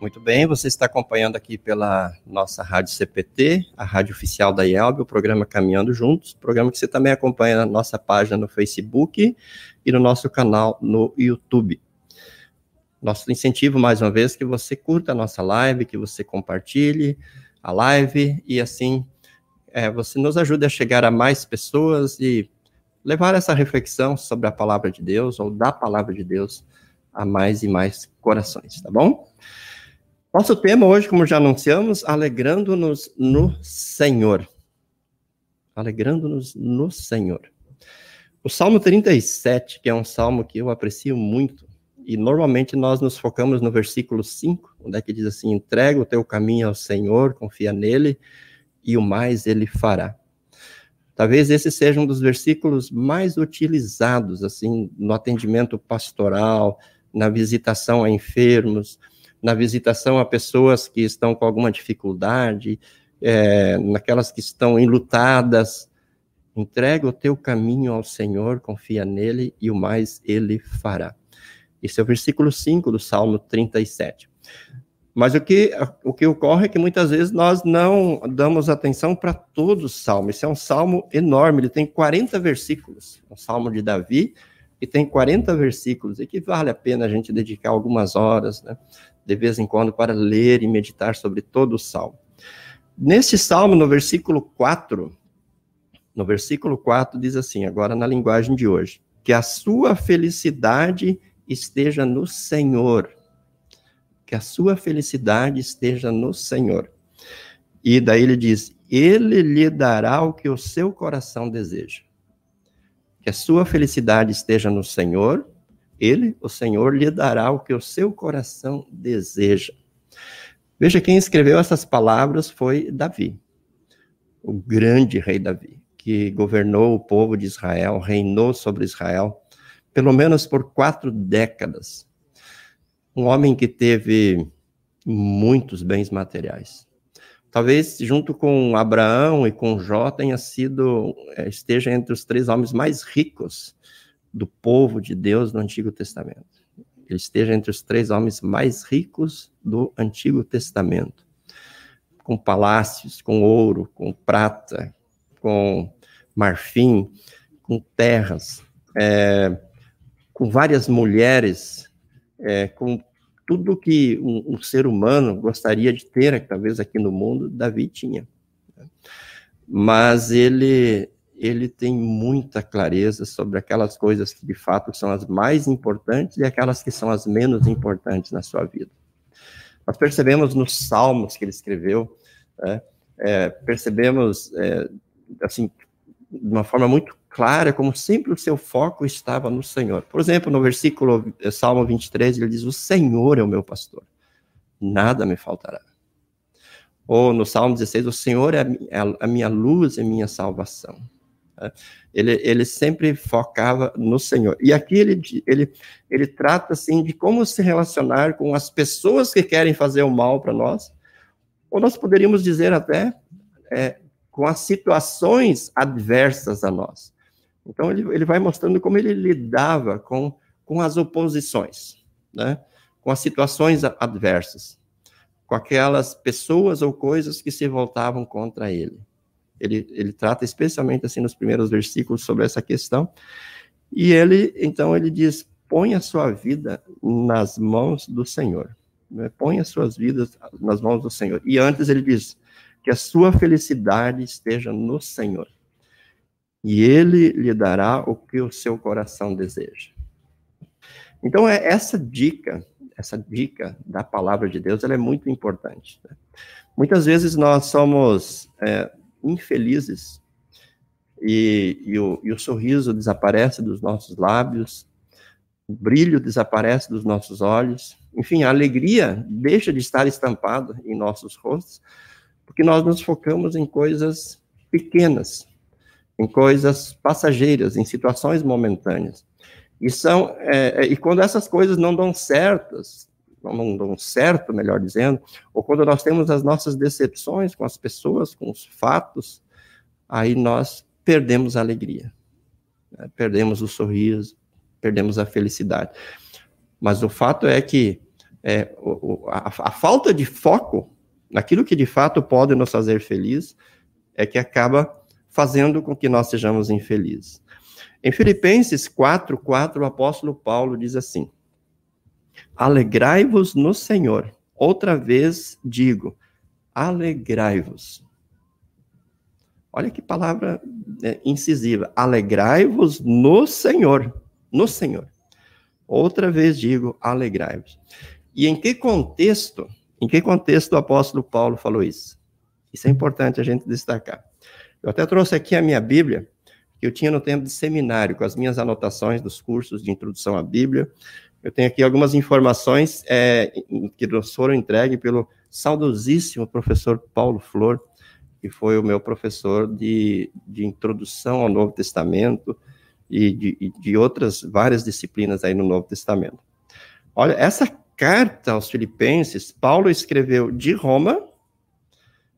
Muito bem, você está acompanhando aqui pela nossa rádio CPT, a rádio oficial da IELB, o programa Caminhando Juntos, programa que você também acompanha na nossa página no Facebook e no nosso canal no YouTube. Nosso incentivo, mais uma vez, que você curta a nossa live, que você compartilhe a live e assim é, você nos ajude a chegar a mais pessoas e levar essa reflexão sobre a palavra de Deus ou da palavra de Deus a mais e mais corações, tá bom? Nosso tema hoje, como já anunciamos, alegrando-nos no Senhor. Alegrando-nos no Senhor. O Salmo 37, que é um salmo que eu aprecio muito, e normalmente nós nos focamos no versículo 5, onde é que diz assim: entrega o teu caminho ao Senhor, confia nele, e o mais ele fará. Talvez esse seja um dos versículos mais utilizados, assim, no atendimento pastoral, na visitação a enfermos, na visitação a pessoas que estão com alguma dificuldade, é, naquelas que estão enlutadas. Entrega o teu caminho ao Senhor, confia nele e o mais ele fará. Esse é o versículo 5 do Salmo 37. Mas o que, o que ocorre é que muitas vezes nós não damos atenção para todo o salmo. Esse é um salmo enorme, ele tem 40 versículos. É um salmo de Davi, e tem 40 versículos, e que vale a pena a gente dedicar algumas horas, né? De vez em quando, para ler e meditar sobre todo o salmo. Nesse salmo, no versículo 4, no versículo 4 diz assim, agora na linguagem de hoje, que a sua felicidade esteja no Senhor. Que a sua felicidade esteja no Senhor. E daí ele diz: Ele lhe dará o que o seu coração deseja. Que a sua felicidade esteja no Senhor ele, o Senhor, lhe dará o que o seu coração deseja. Veja, quem escreveu essas palavras foi Davi, o grande rei Davi, que governou o povo de Israel, reinou sobre Israel, pelo menos por quatro décadas. Um homem que teve muitos bens materiais. Talvez junto com Abraão e com Jó tenha sido eh, esteja entre os três homens mais ricos do povo de Deus no Antigo Testamento. Ele esteja entre os três homens mais ricos do Antigo Testamento, com palácios, com ouro, com prata, com marfim, com terras, é, com várias mulheres, é, com tudo que um, um, ser humano gostaria de ter, talvez aqui no mundo, Davi tinha. Mas ele ele tem muita clareza sobre aquelas coisas que de fato são as mais importantes e aquelas que são as menos importantes na sua vida. Nós percebemos nos salmos que ele escreveu, né, é, percebemos, é, assim, de uma forma muito clara, como sempre o seu foco estava no Senhor. Por exemplo, no versículo, é, Salmo 23, ele diz: O Senhor é o meu pastor, nada me faltará. Ou no Salmo 16, o Senhor é a minha luz e minha salvação. Ele, ele sempre focava no Senhor. E aqui ele, ele, ele trata assim de como se relacionar com as pessoas que querem fazer o mal para nós, ou nós poderíamos dizer até é, com as situações adversas a nós. Então ele, ele vai mostrando como ele lidava com, com as oposições, né? com as situações adversas, com aquelas pessoas ou coisas que se voltavam contra ele. Ele, ele trata especialmente assim nos primeiros versículos sobre essa questão. E ele, então, ele diz: põe a sua vida nas mãos do Senhor. Né? Põe as suas vidas nas mãos do Senhor. E antes ele diz que a sua felicidade esteja no Senhor. E ele lhe dará o que o seu coração deseja. Então, é essa dica, essa dica da palavra de Deus, ela é muito importante. Né? Muitas vezes nós somos é, infelizes e, e, o, e o sorriso desaparece dos nossos lábios, o brilho desaparece dos nossos olhos, enfim, a alegria deixa de estar estampada em nossos rostos, porque nós nos focamos em coisas pequenas, em coisas passageiras, em situações momentâneas. E, são, é, é e quando essas coisas não dão certas, não dão certo, melhor dizendo, ou quando nós temos as nossas decepções com as pessoas, com os fatos, aí nós perdemos a alegria, né? perdemos o sorriso, perdemos a felicidade. Mas o fato é que é, a, a falta de foco naquilo que de fato pode nos fazer felizes é que acaba fazendo com que nós sejamos infelizes. Em Filipenses 4, 4, o apóstolo Paulo diz assim: Alegrai-vos no Senhor. Outra vez digo, alegrai-vos. Olha que palavra né, incisiva. Alegrai-vos no Senhor. No Senhor. Outra vez digo, alegrai-vos. E em que contexto, em que contexto o apóstolo Paulo falou isso? Isso é importante a gente destacar. Eu até trouxe aqui a minha Bíblia, que eu tinha no tempo de seminário, com as minhas anotações dos cursos de introdução à Bíblia. Eu tenho aqui algumas informações é, que nos foram entregues pelo saudosíssimo professor Paulo Flor, que foi o meu professor de, de introdução ao Novo Testamento e de, de outras várias disciplinas aí no Novo Testamento. Olha, essa carta aos Filipenses, Paulo escreveu de Roma,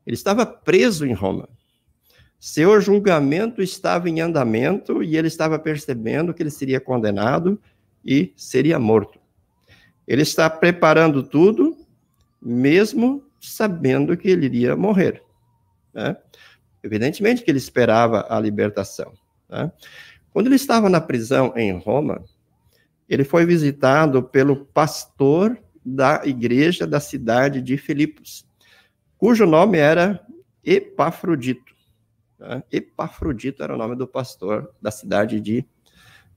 ele estava preso em Roma. Seu julgamento estava em andamento e ele estava percebendo que ele seria condenado e seria morto. Ele está preparando tudo, mesmo sabendo que ele iria morrer. Né? Evidentemente que ele esperava a libertação. Né? Quando ele estava na prisão em Roma, ele foi visitado pelo pastor da igreja da cidade de Filipos, cujo nome era Epafrodito. Né? Epafrodito era o nome do pastor da cidade de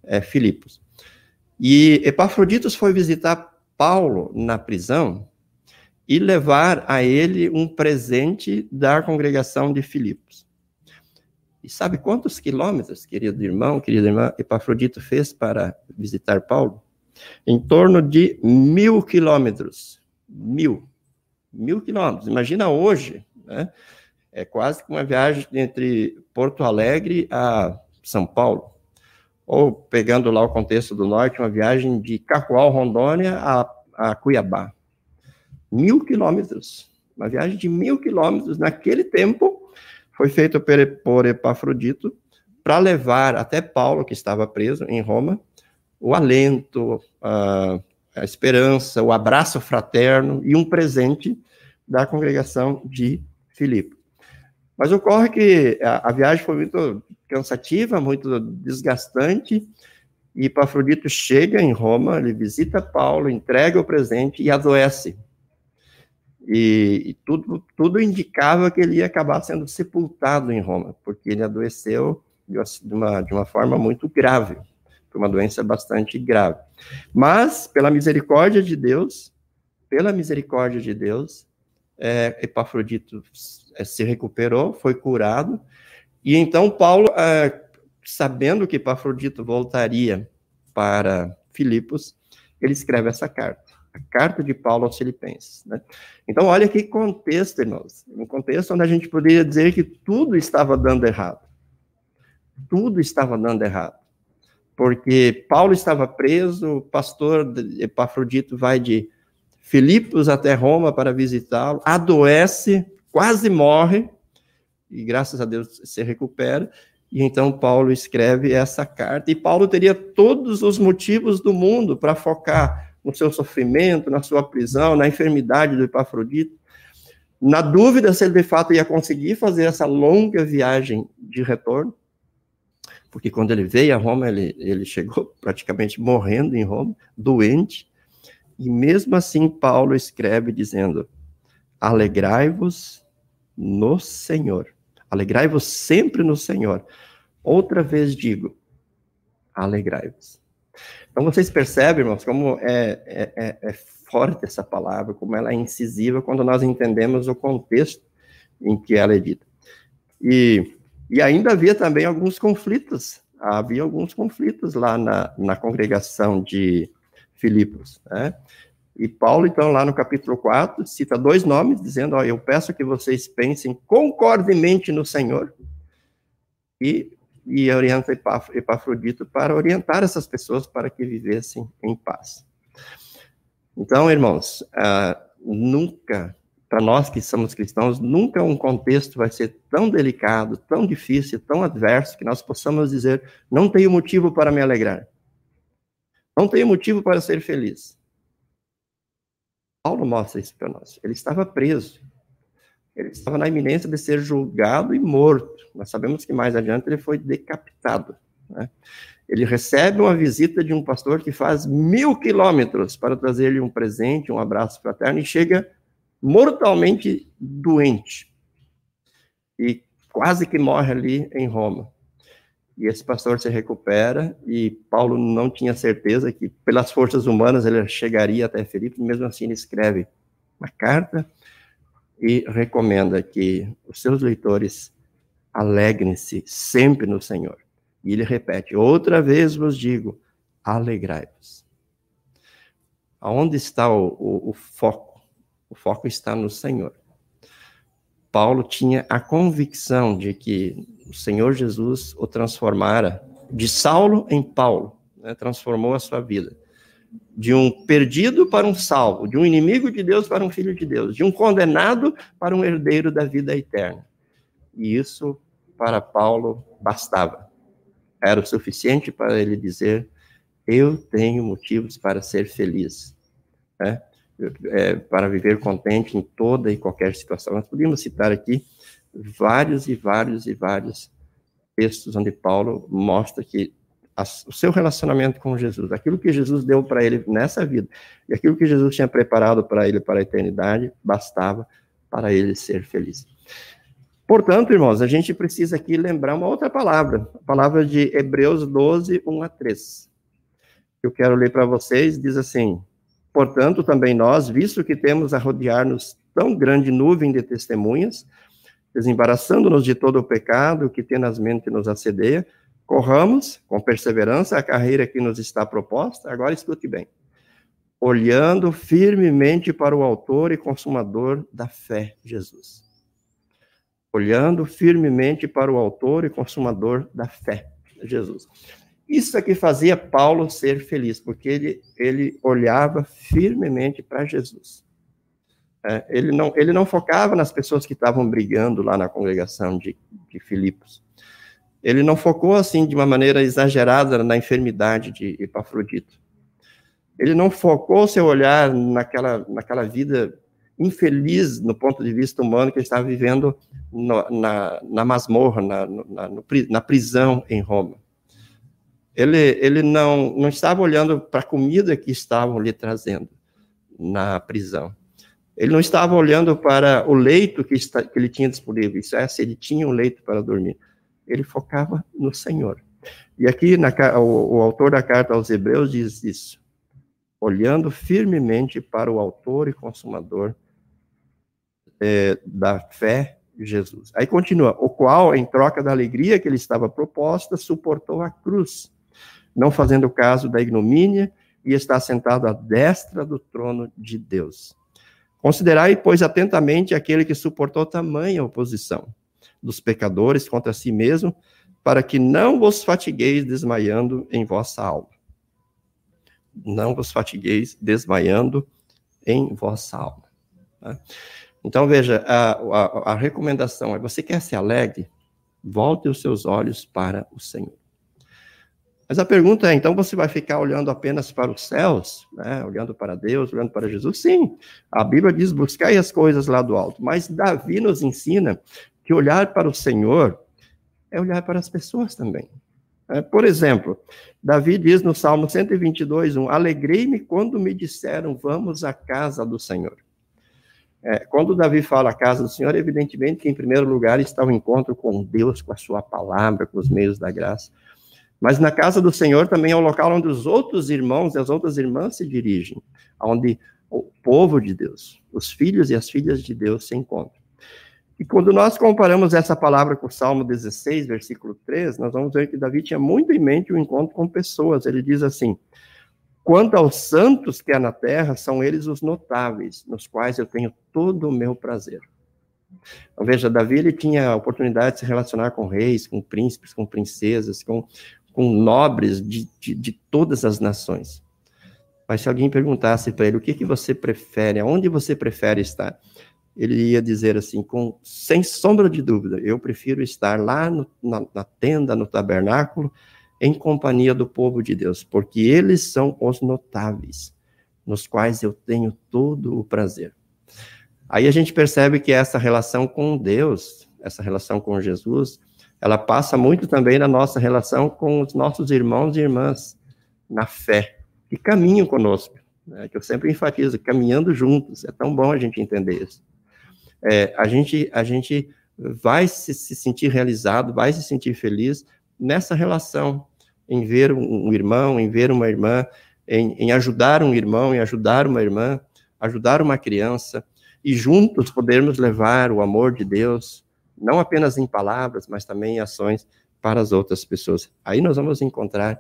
é, Filipos. E Epafroditos foi visitar Paulo na prisão e levar a ele um presente da congregação de Filipos. E sabe quantos quilômetros, querido irmão, querida irmã, Epafrodito fez para visitar Paulo? Em torno de mil quilômetros. Mil. Mil quilômetros. Imagina hoje, né? É quase que uma viagem entre Porto Alegre a São Paulo. Ou, pegando lá o contexto do norte, uma viagem de Cacoal, Rondônia, a, a Cuiabá. Mil quilômetros. Uma viagem de mil quilômetros naquele tempo foi feito por Epafrodito para levar até Paulo, que estava preso em Roma, o alento, a, a esperança, o abraço fraterno e um presente da congregação de Filipe. Mas ocorre que a, a, viagem foi muito cansativa, muito desgastante, e Epafrodito chega em Roma, ele visita Paulo, entrega o presente e adoece. E, e, tudo, tudo indicava que ele ia acabar sendo sepultado em Roma, porque ele adoeceu de uma, de uma forma muito grave, foi uma doença bastante grave. Mas, pela misericórdia de Deus, pela misericórdia de Deus, é, Epafrodito se recuperou, foi curado, e então Paulo, é, sabendo que Epafrodito voltaria para Filipos, ele escreve essa carta a carta de Paulo aos Filipenses. Né? Então, olha que contexto, irmãos. Um contexto onde a gente poderia dizer que tudo estava dando errado. Tudo estava dando errado. Porque Paulo estava preso, o pastor Epafrodito vai de Filipos até Roma para visitá-lo, adoece, quase morre, e graças a Deus se recupera. E então Paulo escreve essa carta, e Paulo teria todos os motivos do mundo para focar no seu sofrimento, na sua prisão, na enfermidade do Epafrodito, na dúvida se ele de fato ia conseguir fazer essa longa viagem de retorno, porque quando ele veio a Roma, ele, ele chegou praticamente morrendo em Roma, doente, e mesmo assim Paulo escreve dizendo: Alegrai-vos no Senhor, alegrai-vos sempre no Senhor. Outra vez digo: alegrai-vos. Então vocês percebem, irmãos, como é, é, é, é forte essa palavra, como ela é incisiva quando nós entendemos o contexto em que ela é dita. E, e ainda havia também alguns conflitos, havia alguns conflitos lá na, na congregação de Filipos, né? E Paulo, então, lá no capítulo 4, cita dois nomes, dizendo, ó, eu peço que vocês pensem concordemente no Senhor, e e orienta Epafrodito para orientar essas pessoas para que vivessem em paz. Então, irmãos, uh, nunca, para nós que somos cristãos, nunca um contexto vai ser tão delicado, tão difícil, tão adverso, que nós possamos dizer: não tenho motivo para me alegrar, não tenho motivo para ser feliz. Paulo mostra isso para nós. Ele estava preso. Ele estava na iminência de ser julgado e morto. Nós sabemos que mais adiante ele foi decapitado. Né? Ele recebe uma visita de um pastor que faz mil quilômetros para trazer-lhe um presente, um abraço fraterno, e chega mortalmente doente. E quase que morre ali em Roma. E esse pastor se recupera, e Paulo não tinha certeza que, pelas forças humanas, ele chegaria até Felipe, mesmo assim ele escreve uma carta e recomenda que os seus leitores alegrem-se sempre no Senhor. E ele repete: Outra vez vos digo, alegrai-vos. Aonde está o, o, o foco? O foco está no Senhor. Paulo tinha a convicção de que o Senhor Jesus o transformara de Saulo em Paulo, né, transformou a sua vida. De um perdido para um salvo, de um inimigo de Deus para um filho de Deus, de um condenado para um herdeiro da vida eterna. E isso, para Paulo, bastava. Era o suficiente para ele dizer: Eu tenho motivos para ser feliz. Né? É, para viver contente em toda e qualquer situação. Nós podíamos citar aqui vários e vários e vários textos onde Paulo mostra que o seu relacionamento com Jesus, aquilo que Jesus deu para ele nessa vida e aquilo que Jesus tinha preparado para ele para a eternidade, bastava para ele ser feliz. Portanto, irmãos, a gente precisa aqui lembrar uma outra palavra, a palavra de Hebreus 12, 1 a 3. Eu quero ler para vocês, diz assim: Portanto, também nós, visto que temos a rodear-nos tão grande nuvem de testemunhas, desembaraçando-nos de todo o pecado que tenazmente nos assedeia, corramos com perseverança a carreira que nos está proposta. Agora escute bem. Olhando firmemente para o autor e consumador da fé, Jesus. Olhando firmemente para o autor e consumador da fé, Jesus. Isso é que fazia Paulo ser feliz, porque ele, ele olhava firmemente para Jesus. É, ele, não, ele não focava nas pessoas que estavam brigando lá na congregação de, de Filipos. Ele não focou assim de uma maneira exagerada na enfermidade de Epafrodito. Ele não focou seu olhar naquela, naquela vida infeliz no ponto de vista humano que ele estava vivendo no, na, na masmorra, na, na, no, na prisão em Roma. Ele, ele não, não estava olhando para a comida que estavam lhe trazendo na prisão. Ele não estava olhando para o leito que, está, que ele tinha disponível, isso é, se ele tinha um leito para dormir. Ele focava no Senhor. E aqui na, o, o autor da carta aos Hebreus diz isso, olhando firmemente para o autor e consumador é, da fé, Jesus. Aí continua, o qual, em troca da alegria que lhe estava proposta, suportou a cruz, não fazendo caso da ignomínia, e está sentado à destra do trono de Deus. Considerai, pois, atentamente aquele que suportou tamanha oposição dos pecadores contra si mesmo, para que não vos fatigueis desmaiando em vossa alma. Não vos fatigueis desmaiando em vossa alma. Tá? Então, veja, a, a, a recomendação é: você quer ser alegre? Volte os seus olhos para o Senhor. Mas a pergunta é: então você vai ficar olhando apenas para os céus, né? olhando para Deus, olhando para Jesus? Sim, a Bíblia diz: buscai as coisas lá do alto. Mas Davi nos ensina que olhar para o Senhor é olhar para as pessoas também. É, por exemplo, Davi diz no Salmo 122, 1: Alegrei-me quando me disseram, vamos à casa do Senhor. É, quando Davi fala a casa do Senhor, evidentemente que, em primeiro lugar, está o encontro com Deus, com a sua palavra, com os meios da graça. Mas na casa do Senhor também é o local onde os outros irmãos e as outras irmãs se dirigem, onde o povo de Deus, os filhos e as filhas de Deus se encontram. E quando nós comparamos essa palavra com o Salmo 16, versículo 3, nós vamos ver que Davi tinha muito em mente o encontro com pessoas. Ele diz assim: Quanto aos santos que há na terra, são eles os notáveis, nos quais eu tenho todo o meu prazer. Então, veja, Davi ele tinha a oportunidade de se relacionar com reis, com príncipes, com princesas, com com nobres de, de, de todas as nações. Mas se alguém perguntasse para ele o que, que você prefere, aonde você prefere estar, ele ia dizer assim, com sem sombra de dúvida, eu prefiro estar lá no, na, na tenda, no tabernáculo, em companhia do povo de Deus, porque eles são os notáveis, nos quais eu tenho todo o prazer. Aí a gente percebe que essa relação com Deus, essa relação com Jesus, ela passa muito também na nossa relação com os nossos irmãos e irmãs na fé, que caminham conosco, né, que eu sempre enfatizo, caminhando juntos, é tão bom a gente entender isso. É, a, gente, a gente vai se, se, sentir realizado, vai se sentir feliz nessa relação, em ver um, irmão, em ver uma irmã, em, em ajudar um irmão, em ajudar uma irmã, ajudar uma criança, e juntos podermos levar o amor de Deus, não apenas em palavras, mas também em ações para as outras pessoas. Aí nós vamos encontrar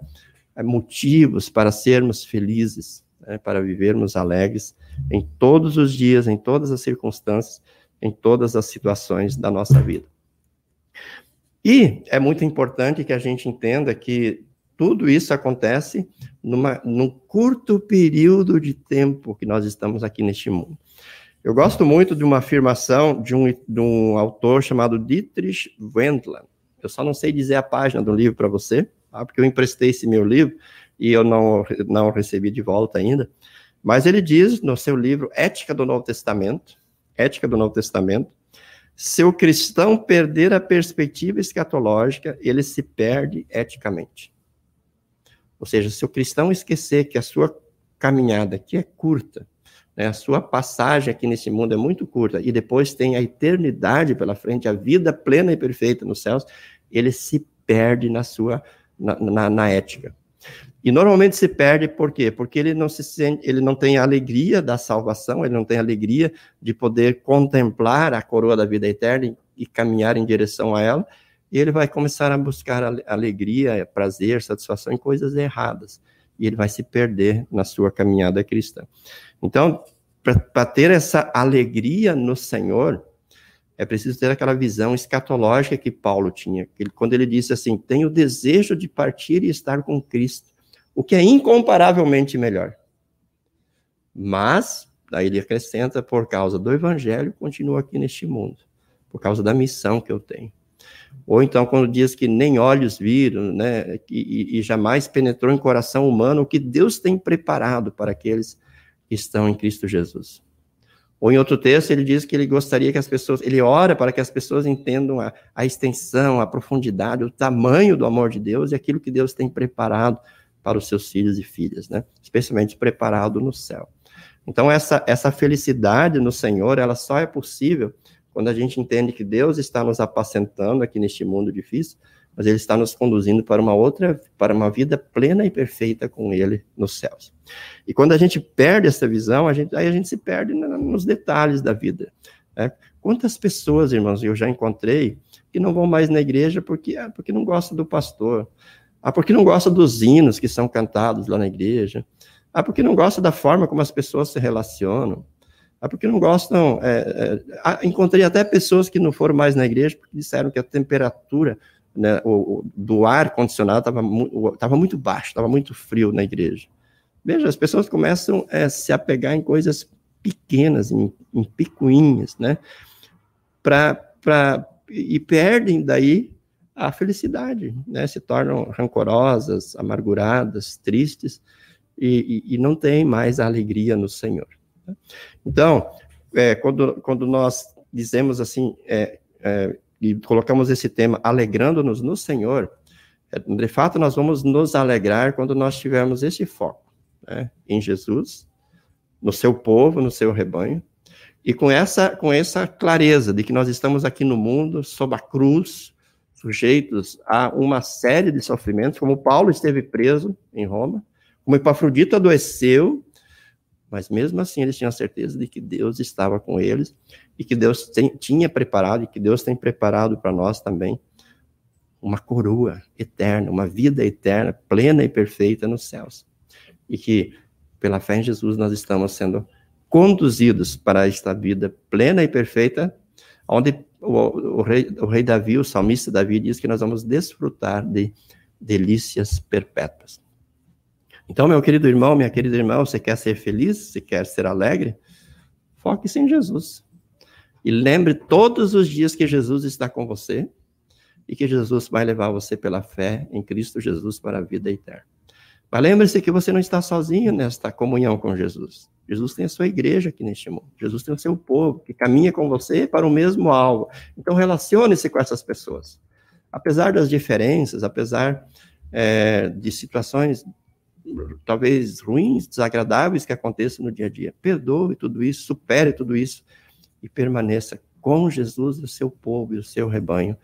é, motivos para sermos felizes, né, para vivermos alegres em todos os dias, em todas as circunstâncias, em todas as situações da nossa vida. E é muito importante que a gente entenda que tudo isso acontece numa, num curto período de tempo que nós estamos aqui neste mundo. Eu gosto muito de uma afirmação de um, de um autor chamado Dietrich Wendland. Eu só não sei dizer a página do livro para você, tá? porque eu emprestei esse meu livro e eu não, não recebi de volta ainda. Mas ele diz no seu livro Ética do Novo Testamento, Ética do Novo Testamento, se o cristão perder a perspectiva escatológica, ele se perde eticamente. Ou seja, se o cristão esquecer que a sua caminhada aqui é curta, né, a sua passagem aqui nesse mundo é muito curta, e depois tem a eternidade pela frente, a vida plena e perfeita nos céus, ele se perde na sua na, na, na ética. E normalmente se perde por quê? Porque ele não se sente, ele não tem a alegria da salvação, ele não tem a alegria de poder contemplar a coroa da vida eterna e, e caminhar em direção a ela, e ele vai começar a buscar alegria, prazer, satisfação em coisas erradas. E ele vai se perder na sua caminhada cristã. Então, para ter essa alegria no Senhor, é preciso ter aquela visão escatológica que Paulo tinha. Ele, quando ele disse assim: Tenho o desejo de partir e estar com Cristo, o que é incomparavelmente melhor. Mas, daí ele acrescenta: Por causa do Evangelho, continuo aqui neste mundo, por causa da missão que eu tenho. Ou então, quando diz que nem olhos viram, né, e, e jamais penetrou em coração humano o que Deus tem preparado para aqueles que estão em Cristo Jesus. Ou em outro texto, ele diz que ele gostaria que as pessoas, ele ora para que as pessoas entendam a, a extensão, a profundidade, o tamanho do amor de Deus e aquilo que Deus tem preparado para os seus filhos e filhas, né? Especialmente preparado no céu. Então, essa, essa felicidade no Senhor, ela só é possível quando a gente entende que Deus está nos apacentando aqui neste mundo difícil, mas Ele está nos conduzindo para uma outra, para uma vida plena e perfeita com Ele nos céus. E quando a gente perde essa visão, a gente, aí a gente se perde nos detalhes da vida. Né? Quantas pessoas, irmãos, eu já encontrei que não vão mais na igreja porque, ah, porque não gostam do pastor, ah, porque não gostam dos hinos que são cantados lá na igreja, ah, porque não gostam da forma como as pessoas se relacionam, ah, porque não gostam. É, é, encontrei até pessoas que não foram mais na igreja porque disseram que a temperatura né, o, o, do ar condicionado estava mu tava muito baixo, estava muito frio na igreja. Veja, as pessoas começam a é, se apegar em coisas pequenas, em, em picuinhas, né? Pra, pra, e perdem daí a felicidade, né? Se tornam rancorosas, amarguradas, tristes e, e, e não têm mais a alegria no Senhor. Então, é, quando, quando nós dizemos assim, é, é, e colocamos esse tema alegrando-nos no Senhor, é, de fato nós vamos nos alegrar quando nós tivermos esse foco né, em Jesus, no seu povo, no seu rebanho, e com essa, com essa clareza de que nós estamos aqui no mundo, sob a cruz, sujeitos a uma série de sofrimentos, como Paulo esteve preso em Roma, como Epafrodito adoeceu, mas mesmo assim eles tinham certeza de que Deus estava com eles e que Deus tem, tinha preparado e que Deus tem preparado para nós também uma coroa eterna, uma vida eterna, plena e perfeita nos céus. E que pela fé em Jesus nós estamos sendo conduzidos para esta vida plena e perfeita, onde o, o, rei, o rei Davi, o salmista Davi, diz que nós vamos desfrutar de delícias perpétuas. Então, meu querido irmão, minha querida irmã, você quer ser feliz? Você quer ser alegre? Foque-se em Jesus. E lembre todos os dias que Jesus está com você e que Jesus vai levar você pela fé em Cristo Jesus para a vida eterna. Mas lembre-se que você não está sozinho nesta comunhão com Jesus. Jesus tem a sua igreja aqui neste mundo. Jesus tem o seu povo que caminha com você para o mesmo alvo. Então relacione-se com essas pessoas. Apesar das diferenças, apesar é, de situações talvez ruins, desagradáveis que aconteçam no dia a dia, perdoe tudo isso, supere tudo isso e permaneça com Jesus e o seu povo e o seu rebanho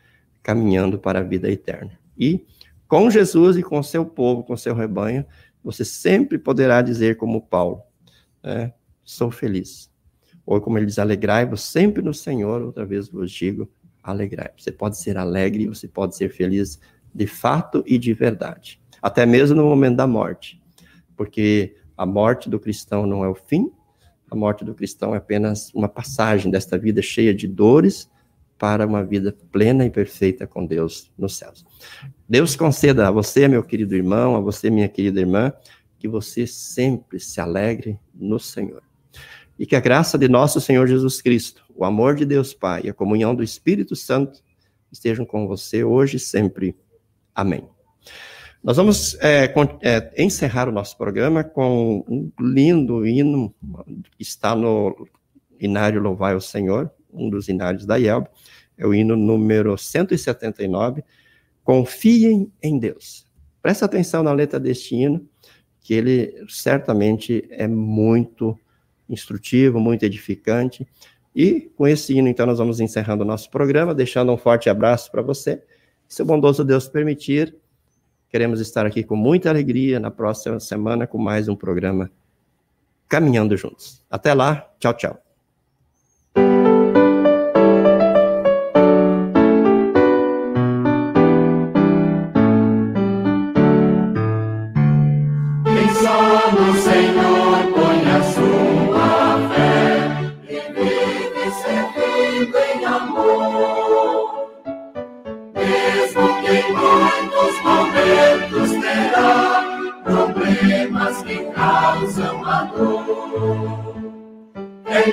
caminhando para a vida eterna. E com Jesus e com o seu povo, com o seu rebanho, você sempre poderá dizer como Paulo, é, sou feliz. Ou como ele diz, alegrai-vos sempre no Senhor, outra vez vos digo, alegrai. Você pode ser alegre, você pode ser feliz de fato e de verdade. Até mesmo no momento da morte. Porque a morte do cristão não é o fim, a morte do cristão é apenas uma passagem desta vida cheia de dores para uma vida plena e perfeita com Deus nos céus. Deus conceda a você, meu querido irmão, a você, minha querida irmã, que você sempre se alegre no Senhor. E que a graça de nosso Senhor Jesus Cristo, o amor de Deus Pai e a comunhão do Espírito Santo estejam com você hoje e sempre. Amém. Nós vamos é, é, encerrar o nosso programa com um lindo hino que está no Inário Louvai o Senhor, um dos inários da IELB, é o hino número 179, Confiem em Deus. Preste atenção na letra deste hino, que ele certamente é muito instrutivo, muito edificante. E com esse hino, então, nós vamos encerrando o nosso programa, deixando um forte abraço para você. Se o bondoso Deus permitir, queremos estar aqui com muita alegria na próxima semana com mais um programa Caminhando Juntos. Até lá, tchau, tchau.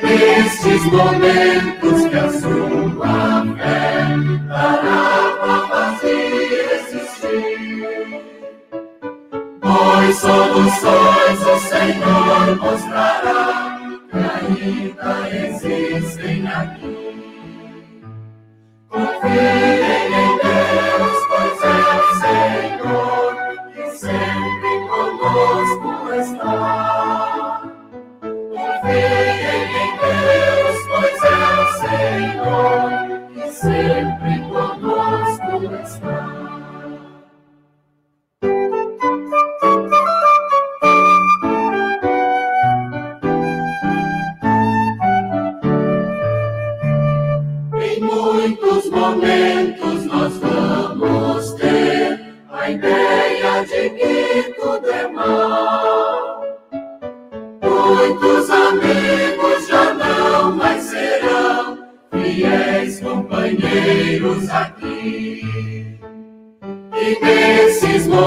Nesses momentos que a sua fé dará pra fazer existir. Pois soluções o Senhor mostrará que ainda existem aqui. Confiem em Deus, pois é o Senhor que sempre conosco está.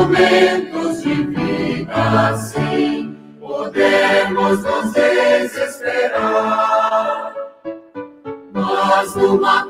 Momentos de vida assim, podemos nos desesperar. Mas numa